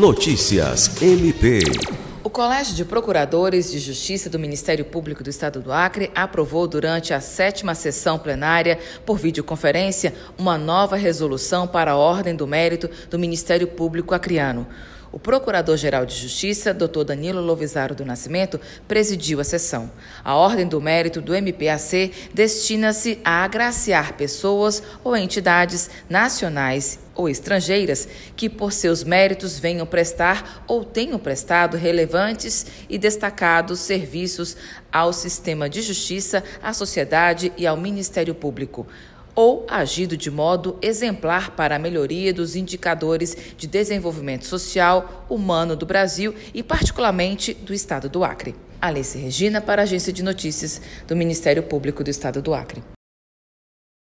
Notícias MP. O Colégio de Procuradores de Justiça do Ministério Público do Estado do Acre aprovou durante a sétima sessão plenária, por videoconferência, uma nova resolução para a Ordem do Mérito do Ministério Público Acreano. O Procurador-Geral de Justiça, Dr. Danilo Lovisaro do Nascimento, presidiu a sessão. A Ordem do Mérito do MPAC destina-se a agraciar pessoas ou entidades nacionais ou estrangeiras que, por seus méritos, venham prestar ou tenham prestado relevantes e destacados serviços ao sistema de justiça, à sociedade e ao Ministério Público ou agido de modo exemplar para a melhoria dos indicadores de desenvolvimento social humano do Brasil e, particularmente, do Estado do Acre. Alice Regina, para a Agência de Notícias do Ministério Público do Estado do Acre.